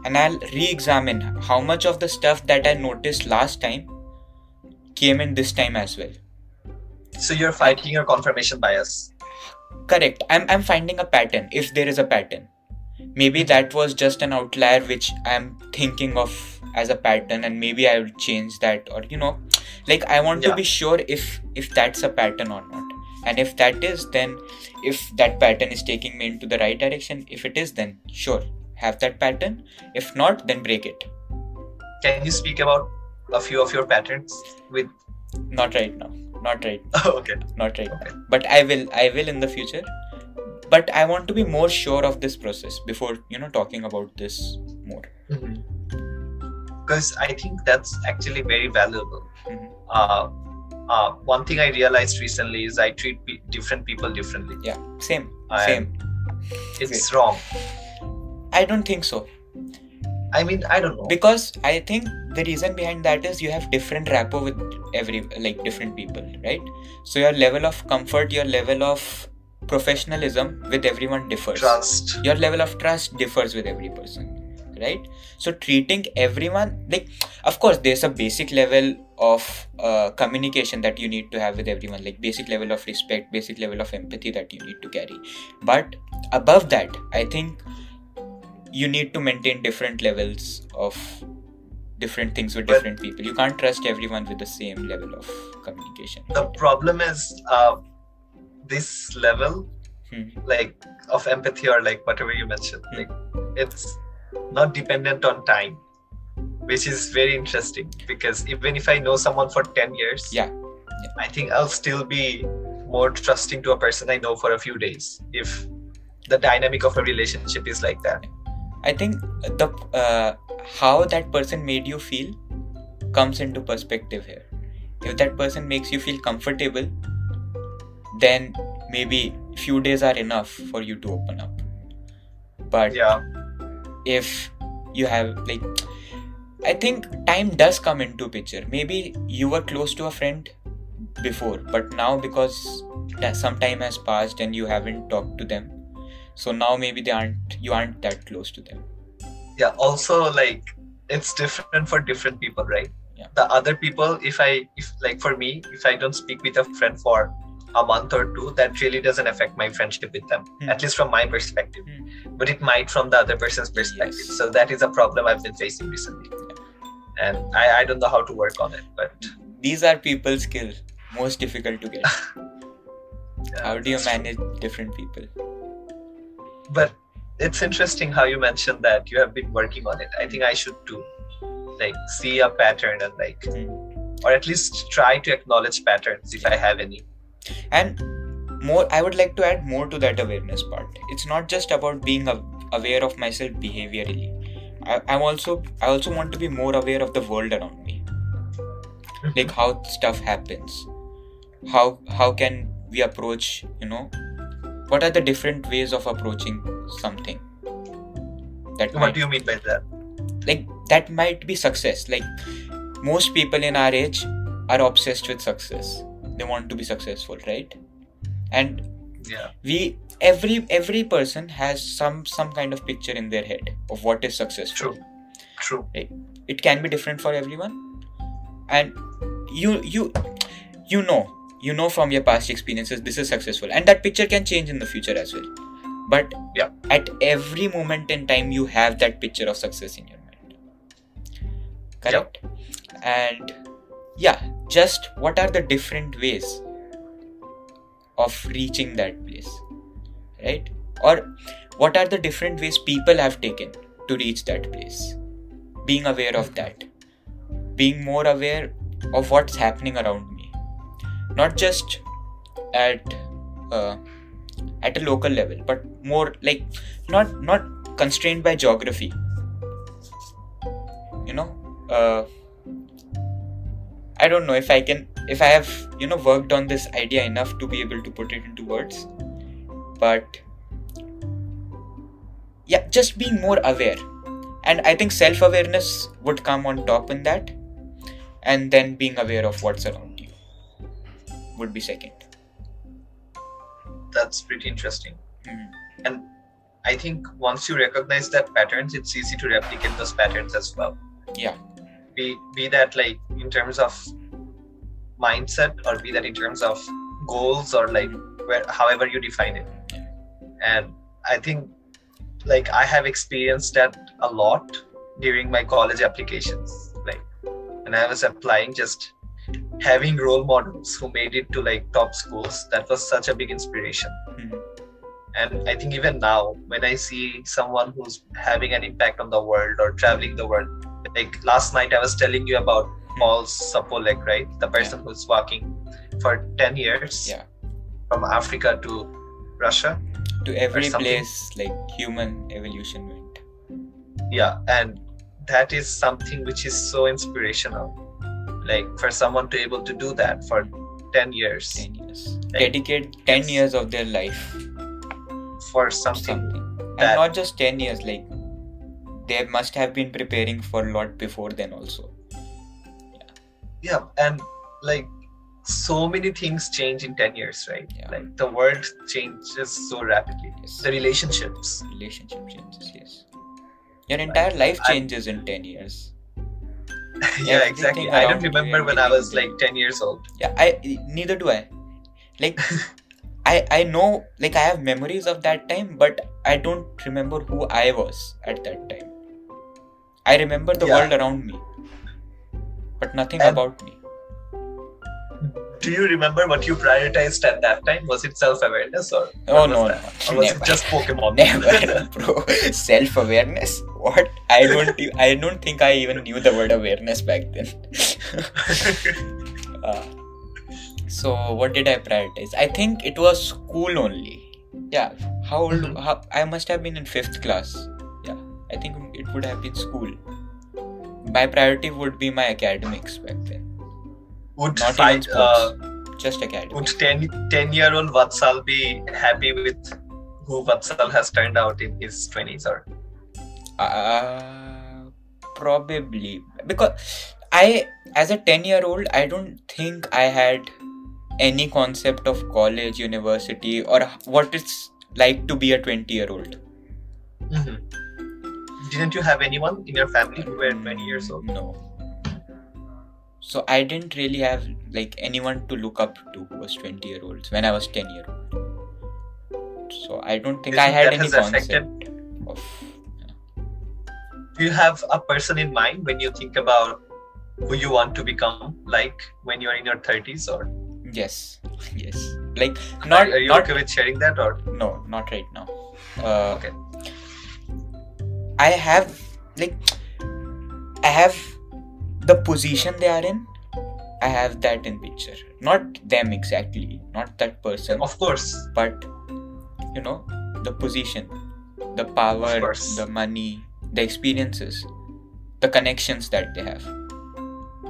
And i'll re-examine how much of the stuff that i noticed last time came in this time as well. So you're fighting your confirmation bias. correct. I'm i'm finding a pattern if there is a pattern maybe that was just an outlier which i'm thinking of as a pattern and maybe i will change that or you know like i want to be sure if if that's a pattern or not. And if that is then if that pattern is taking me into the right direction if it is then sure have that pattern. If not then break it. Can you speak about a few of your patterns with? Not right now. Not right okay. not right Okay. now but i will i will in the future but i want to be more sure of this process before you know talking about this more Because I think that's actually very valuable. Mhm. Uh, uh, one thing I realized recently is I treat pe- different people differently. yeah same I- same It's wrong. i don't think so I mean, I don't know. because i think the reason behind that is you have different rapport with every like different people right so your level of comfort your level of professionalism with everyone differs. Trust. your level of trust differs with every person right? So treating everyone like of course there's a basic level of uh, communication that you need to have with everyone like basic level of respect basic level of empathy that you need to carry. But above that i think you need to maintain different levels of different things with But- different people. You can't trust everyone with the same level of communication. The problem is uh, this level, Hmm. like of empathy or like whatever you mentioned, Hmm. like it's not dependent on time, which is very interesting because even if I know someone for 10 years, Yeah. I think I'll still be more trusting to a person I know for a few days if the dynamic of a relationship is like that. I think the uh, how that person made you feel comes into perspective here. If that person makes you feel comfortable, then maybe few days are enough for you to open up. But Yeah, if you have like, I think time does come into picture. Maybe you were close to a friend before, but now because some time has passed and you haven't talked to them, so now maybe they aren't you aren't that close to them. yeah. Also, like it's different for different people, right? Yeah. The other people, if I, if like for me, if I don't speak with a friend for a month or two, that really doesn't affect my friendship with them, Hmm. at least from my perspective. Hmm. But it might from the other person's perspective. Yes. So that is a problem I've been facing recently. And I, I don't know how to work on it, but these are people skills most difficult to get yeah, how do you that's true. manage different people but it's interesting how you mentioned that you have been working on it i think i should too like see a pattern and like Hmm. or at least try to acknowledge patterns if i have any and more i would like to add more to that awareness part. It's not just about being aware of myself behaviorally. I, i'm also i also want to be more aware of the world around me. Like how stuff happens. How how can we approach you know what are the different ways of approaching something? That what might do you mean by that? Like that might be success. Like most people in our age are obsessed with success they want to be successful right? And yeah. we every every person has some some kind of picture in their head of what is successful. True. true. It can be different for everyone. And you you you know you know from your past experiences this is successful. And that picture can change in the future as well. But Yeah. at every moment in time you have that picture of success in your mind. Correct? And yeah just what are the different ways of reaching that place right? Or what are the different ways people have taken to reach that place? Being aware of that. Being more aware of what's happening around me. Not just at uh, at a local level but more like not not constrained by geography. You know uh, i don't know if i can if i have you know worked on this idea enough to be able to put it into words but yeah just being more aware and i think self awareness would come on top in that and then being aware of what's around you would be second. That's pretty interesting. Mhm. And I think once you recognize that patterns, it's easy to replicate those patterns as well. Yeah. Be be that like in terms of mindset or be that in terms of goals or like where however you define it. And I think like I have experienced that a lot during my college applications. Like when I was applying, just having role models who made it to like top schools, that was such a big inspiration Mhm. and i think even now when i see someone who's having an impact on the world or traveling the world like last night i was telling you about paul salopek right the person who's walking for 10 years Yeah. from africa to russia To every place like human evolution went. yeah and that is something which is so inspirational like for someone to able to do that for 10 years 10 years. Like, Dedicate 10 yes. years of their life for something something. And not just 10 years, like they must have been preparing for a lot before then also. yeah yeah and like so many things change in 10 years right Yeah. like the world changes so rapidly Yes. the relationships Relationship changes, yes. Your entire life I- changes in 10 years. yeah Everything exactly i don't remember when i was like 10 years old Yeah, I neither do I. Like I I know like I have memories of that time, but I don't remember who I was at that time. I remember the Yeah. world around me, but nothing And- about me. do you remember what you prioritized at that time was it self-awareness or Oh no, no, or was never. it just pokemon Never, bro. Self awareness? What? I don't. I don't think I even knew the word awareness back then. uh, so what did I prioritize? I think it was school only. Yeah. How old? Mhm. How, I must have been in fifth class. Yeah. I think would have been school. My priority would be my academics back then. would Not even sports. uh, Just academics. would 10 10 year old vatsal be happy with who vatsal has turned out in his 20s or Uh, probably because I, as a 10 year old, I don't think I had any concept of college, university, or what it's like to be a 20 year old. Mhm. Didn't you have anyone in your family who were 20 years old No. So I didn't really have like anyone to look up to who was 20 year olds when I was 10 year old. So I don't think I had that any concept of. do you have a person in mind when you think about who you want to become like when you're in your 30s or Yes, yes. Like not are you not okay with sharing that or No, not right now. Uh, okay I have like I have the position they are in. I have that in picture. Not them exactly, not that person, of course but you know the position, the power, the money, the experiences, the connections that they have.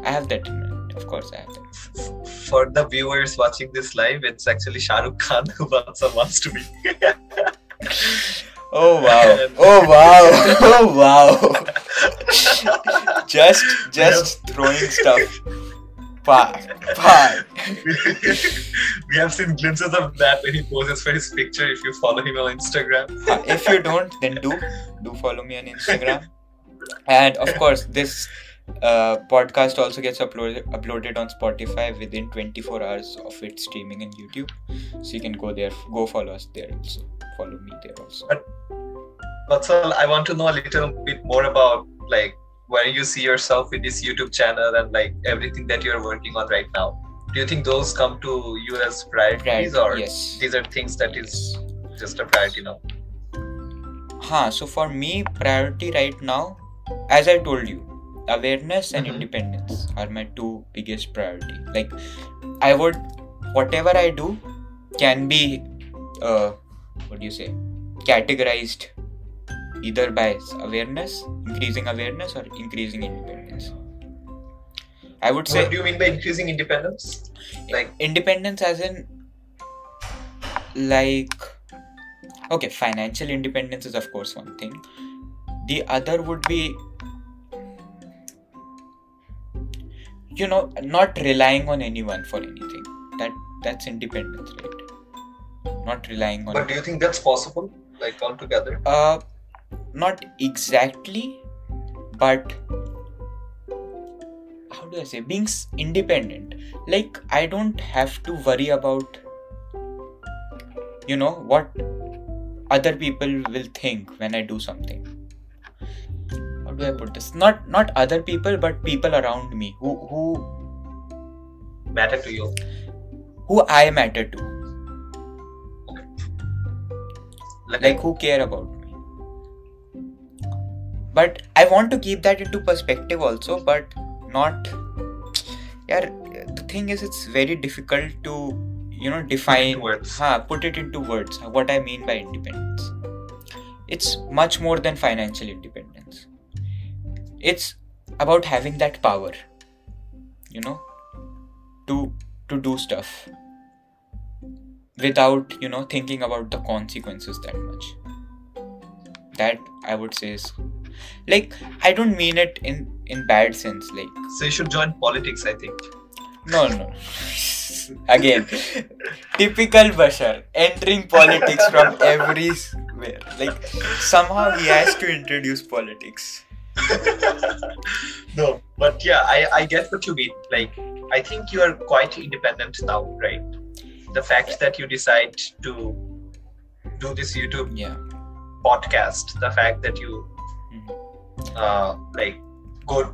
I have that in mind. Of course, I have that. for the viewers watching this live it's actually shahrukh khan who Vatsal wants to be Oh wow! Oh wow! Oh wow! just just throwing stuff. Pa, pa. we have seen glimpses of that when he poses for his picture if you follow him on instagram if you don't, then do do follow me on Instagram. And of course, this uh, podcast also gets uploaded uploaded on Spotify within 24 hours of it streaming in YouTube. So you can go there, go follow us there also. Follow me there also. But, Vatsal, i want to know a little bit more about like where you see yourself with this youtube channel and like everything that you're working on right now do you think those come to you as priorities or Yes. these are things that is just a priority now Huh, so for me, priority right now, as I told you, awareness and Mhm. independence are my two biggest priority. Like, I would, whatever I do can be, uh, what do you say, categorized either by awareness, increasing awareness, or increasing independence. I would say what do you mean by increasing independence like independence as in like okay financial independence is of course one thing the other would be you know not relying on anyone for anything. That that's independence right? Not relying on But do you think that's possible, like altogether? uh not exactly but how do i say? Being independent. Like i don't have to worry about you know what other people will think when i do something do i put this not not other people but people around me who who Matter to you? who i matter to. Like, like who care about me. But i want to keep that into perspective also but not yeah the thing is it's very difficult to you know define words. huh, put it into words what i mean by independence. It's much more than financial independence it's about having that power you know to to do stuff without you know thinking about the consequences that much. That i would say is like i don't mean it in in bad sense like. So you should join politics, I think. no no. Again typical bashar entering politics from everywhere like somehow he has to introduce politics no, but yeah, I, I get what you mean. Like, I think you are quite independent now, right? The fact that you decide to do this YouTube yeah podcast, the fact that you Mhm. uh, like go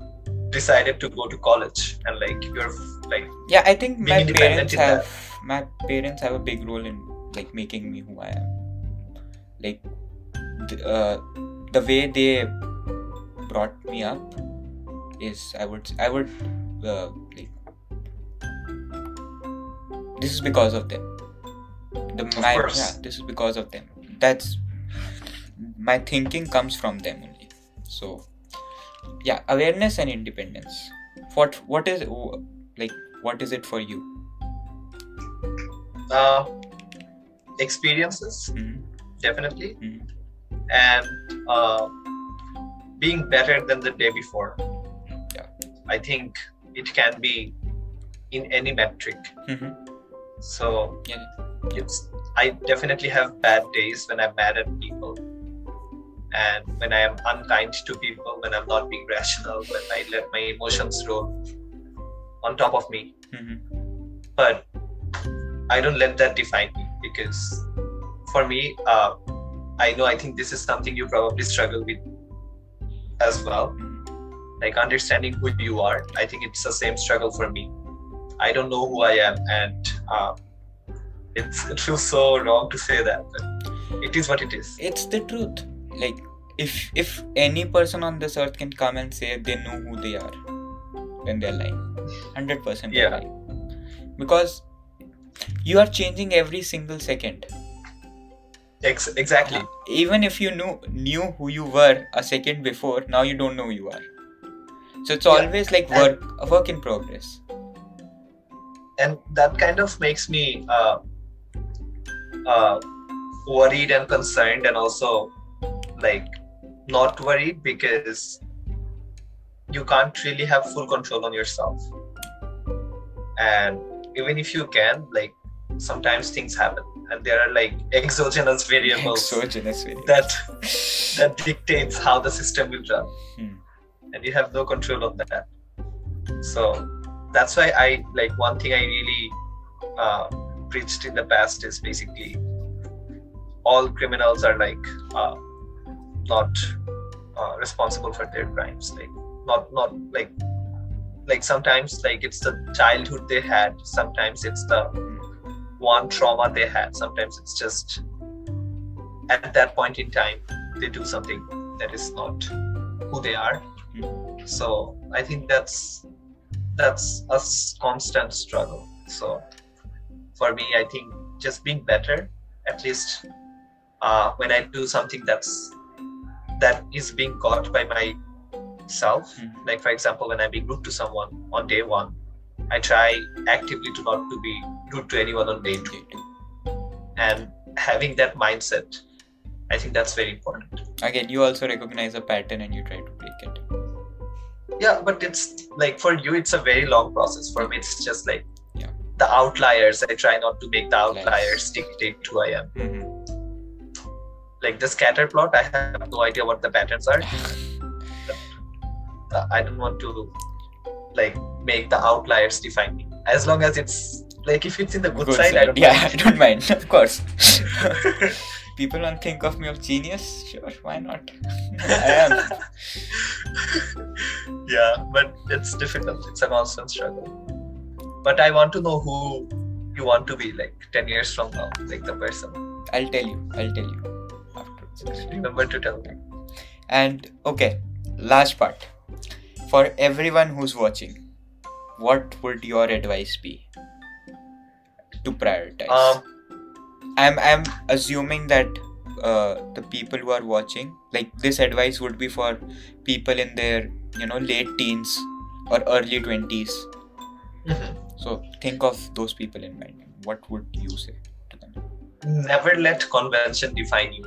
decided to go to college and like you're like yeah i think my parents in that. have my parents have a big role in like making me who i am like the, uh, the way they brought me up is i would i would uh, like this is because of them the my course. yeah this is because of them that's my thinking comes from them only so yeah awareness and independence what what is like what is it for you uh, experiences Mhm. definitely Mhm. and uh, being better than the day before Yeah. i think it can be in any metric Mhm. so yeah it's i definitely have bad days when i'm mad at people and when i am unkind to people when i'm not being rational when i let my emotions roll on top of me Mhm. but I don't let that define me because for me, uh, I know I think this is something you probably struggle with as well. Like understanding who you are, I think it's the same struggle for me. I don't know who I am, and um, it's it feels so wrong to say that, but it is what it is. it's the truth like if if any person on this earth can come and say they know who they are then they're lying 100% they're Yeah. lying because you are changing every single second Ex- exactly. even if you knew knew who you were a second before now you don't know who you are so it's Yeah. always like work a work in progress and that kind of makes me uh, uh, worried and concerned and also like not worried because you can't really have full control on yourself and even if you can like sometimes things happen and there are like exogenous variables exogenous variables. that that dictates how the system will run Hmm. and you have no control of that so that's why i like one thing i really uh, preached in the past is basically all criminals are like uh, not uh, responsible for their crimes like not not like like sometimes like it's the childhood they had sometimes it's the one trauma they had sometimes it's just at that point in time they do something that is not who they are. So i think that's that's a constant struggle. So for me i think just being better at least uh, when i do something that's that is being caught by myself Mhm. like for example when i'm being rude to someone on day one i try actively to not to be rude to anyone on day two and having that mindset i think that's very important again you also recognize a pattern and you try to break it yeah but it's like for you it's a very long process for me it's just like Yeah. the outliers. I try not to make the Outliers. dictate who I am. Mhm. Like the scatter plot, I have no idea what the patterns are. Uh, I don't want to like make the outliers define me. As long as it's like if it's in the good, Good side, I don't yeah, I don't mind. Of course. People to think of me of genius. Sure, why not? I am. yeah, but it's difficult. It's a constant struggle. But I want to know who you want to be like 10 years from now, like the person. I'll tell you. I'll tell you afterwards. Remember to tell me. And okay, last part. For everyone who's watching, what would your advice be to prioritize? Um, I'm I'm assuming that uh, the people who are watching, like this advice would be for people in their you know late teens or early twenties. mhm. So think of those people in mind. What would you say to them? Never let convention define you.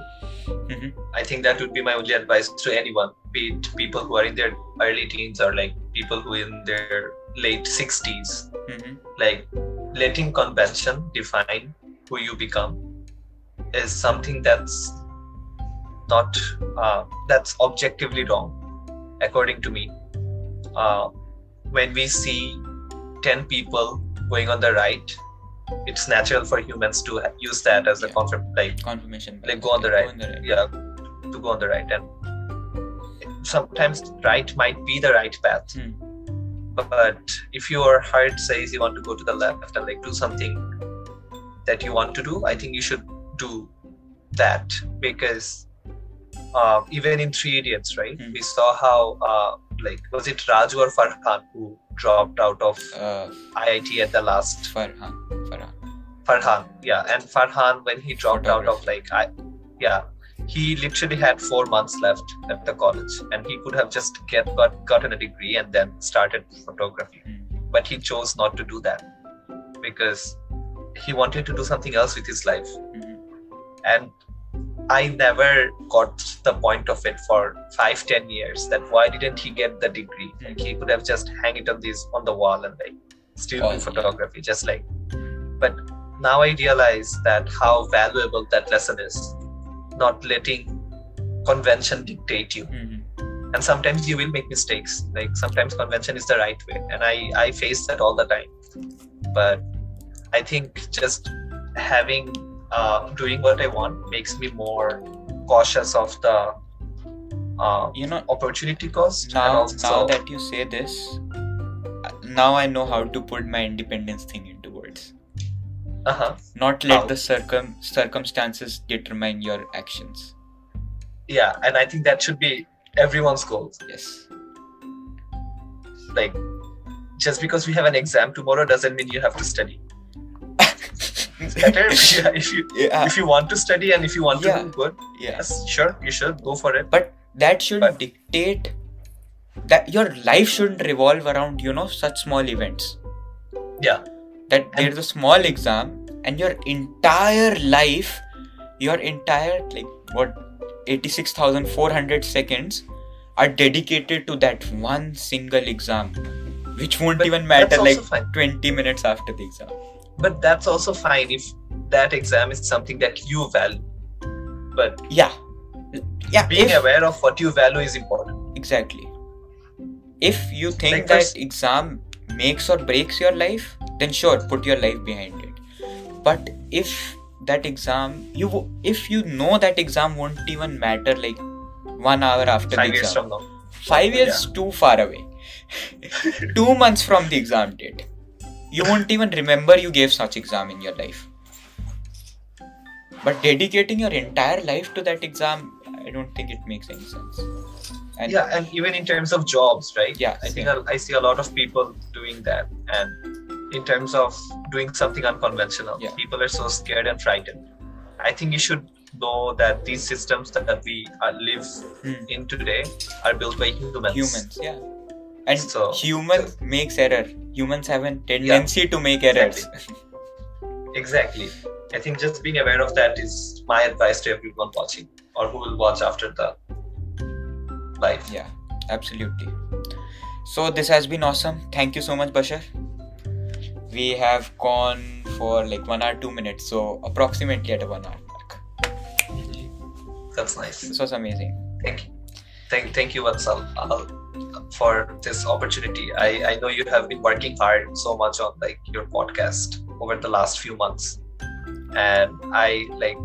Mhm. I think that would be my only advice to anyone, be it people who are in their early teens or like people who in their late 60s. Mhm. Like letting convention define who you become is something that's not uh, that's objectively wrong, according to me. Uh, when we see 10 people going on the right, it's natural for humans to use that as a Yeah. confirm like Confirmation. Like go on the right. on the right. yeah to go on the right and sometimes right might be the right path Hmm. But if your heart says you want to go to the left and like do something that you want to do i think you should do that because uh, even in three idiots right Hmm. we saw how uh, like was it raju or farhan who dropped out of Uh, iit at the last Farhan. Farhan. Farhan, yeah, and Farhan when he dropped out of like I, yeah, he literally had four months left at the college, and he could have just get got gotten a degree and then started photography, Hmm. but he chose not to do that because he wanted to do something else with his life, Mhm. and I never got the point of it for five ten years. That why didn't he get the degree? Like he could have just hang it on this on the wall and like still Oh, do yeah. photography, just like. But now I realize that how valuable that lesson is. Not letting convention dictate you. Mhm. And sometimes you will make mistakes. Like sometimes convention is the right way. And I, I face that all the time. But I think just having uh, doing what I want makes me more cautious of the uh, You know, opportunity cost. now also, now that you say this, uh, now I know how to put my independence thing words. Uh-huh. Not let the circum circumstances determine your actions. yeah, and I think that should be everyone's goal. Yes. Like just because we have an exam tomorrow doesn't mean you have to study. Better if you, if you yeah, if you want to study and if you want to Yeah. do good, yeah. yes, sure, you should go for it. But that shouldn't But- dictate that your life shouldn't revolve around you know such small events. Yeah. That there's a small exam and your entire life, your entire like what, eighty-six thousand four hundred seconds are dedicated to that one single exam, which won't But even matter like fine. twenty minutes after the exam. But that's also fine if that exam is something that you value. But Yeah, yeah. being if- aware of what you value is important. Exactly. If you think Like that exam makes or breaks your life, then sure, put your life behind it. But if that exam, you if you know that exam won't even matter like one hour after Five the years exam, from now. five years too far away, two months from the exam date, you won't even remember you gave such exam in your life. But dedicating your entire life to that exam, I don't think it makes any sense. And yeah, and even in terms of jobs, right? Yeah, I think. I I see a lot of people doing that. And in terms of doing something unconventional, Yeah. people are so scared and frightened. I think you should know that these systems that, we live Hmm. in today are built by humans. humans yeah and So- human makes error humans have a tendency to make errors Exactly. I think just being aware of that is my advice to everyone watching or who will watch after the live. yeah absolutely so this has been awesome thank you so much bashar we have gone for like one hour two minutes, so approximately at a one hour mark. That's nice. This was amazing. Thank you. Thank, thank you, Vatsal, uh, for this opportunity. I, I know you have been working hard so much on like your podcast over the last few months. And I like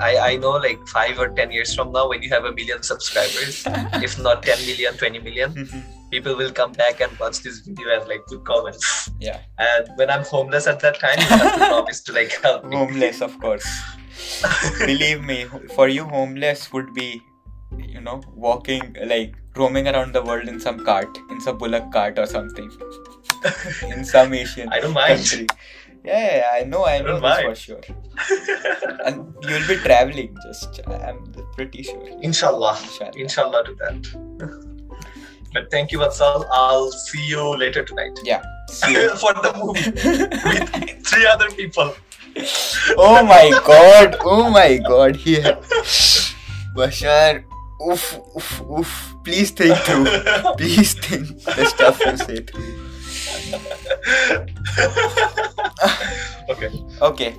I, I know like five or ten years from now when you have a million subscribers, if not 10 million, 20 million, people will come back and watch this video and like put comments. yeah, And when I'm homeless at that time, you have to promise to like help me. homeless, of course. Believe me, for you, homeless would be, you know, walking like roaming around the world in some cart, in some bullock cart or something, in some Asian I don't mind. country. Yeah, yeah, yeah, I know, I know this for sure. And you'll be traveling, just I'm pretty sure. Inshallah. Inshallah. Inshallah to that. But thank you, Vatsal. I'll see you later tonight. Yeah. See you. For the movie with three other people. oh my god! Oh my god! Here, Bashar. Oof, oof, oof. Please think through. Please think the stuff you say through. okay. Okay.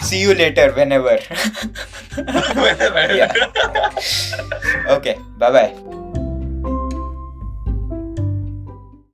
See you later, whenever. Whenever. Yeah. okay. Bye bye.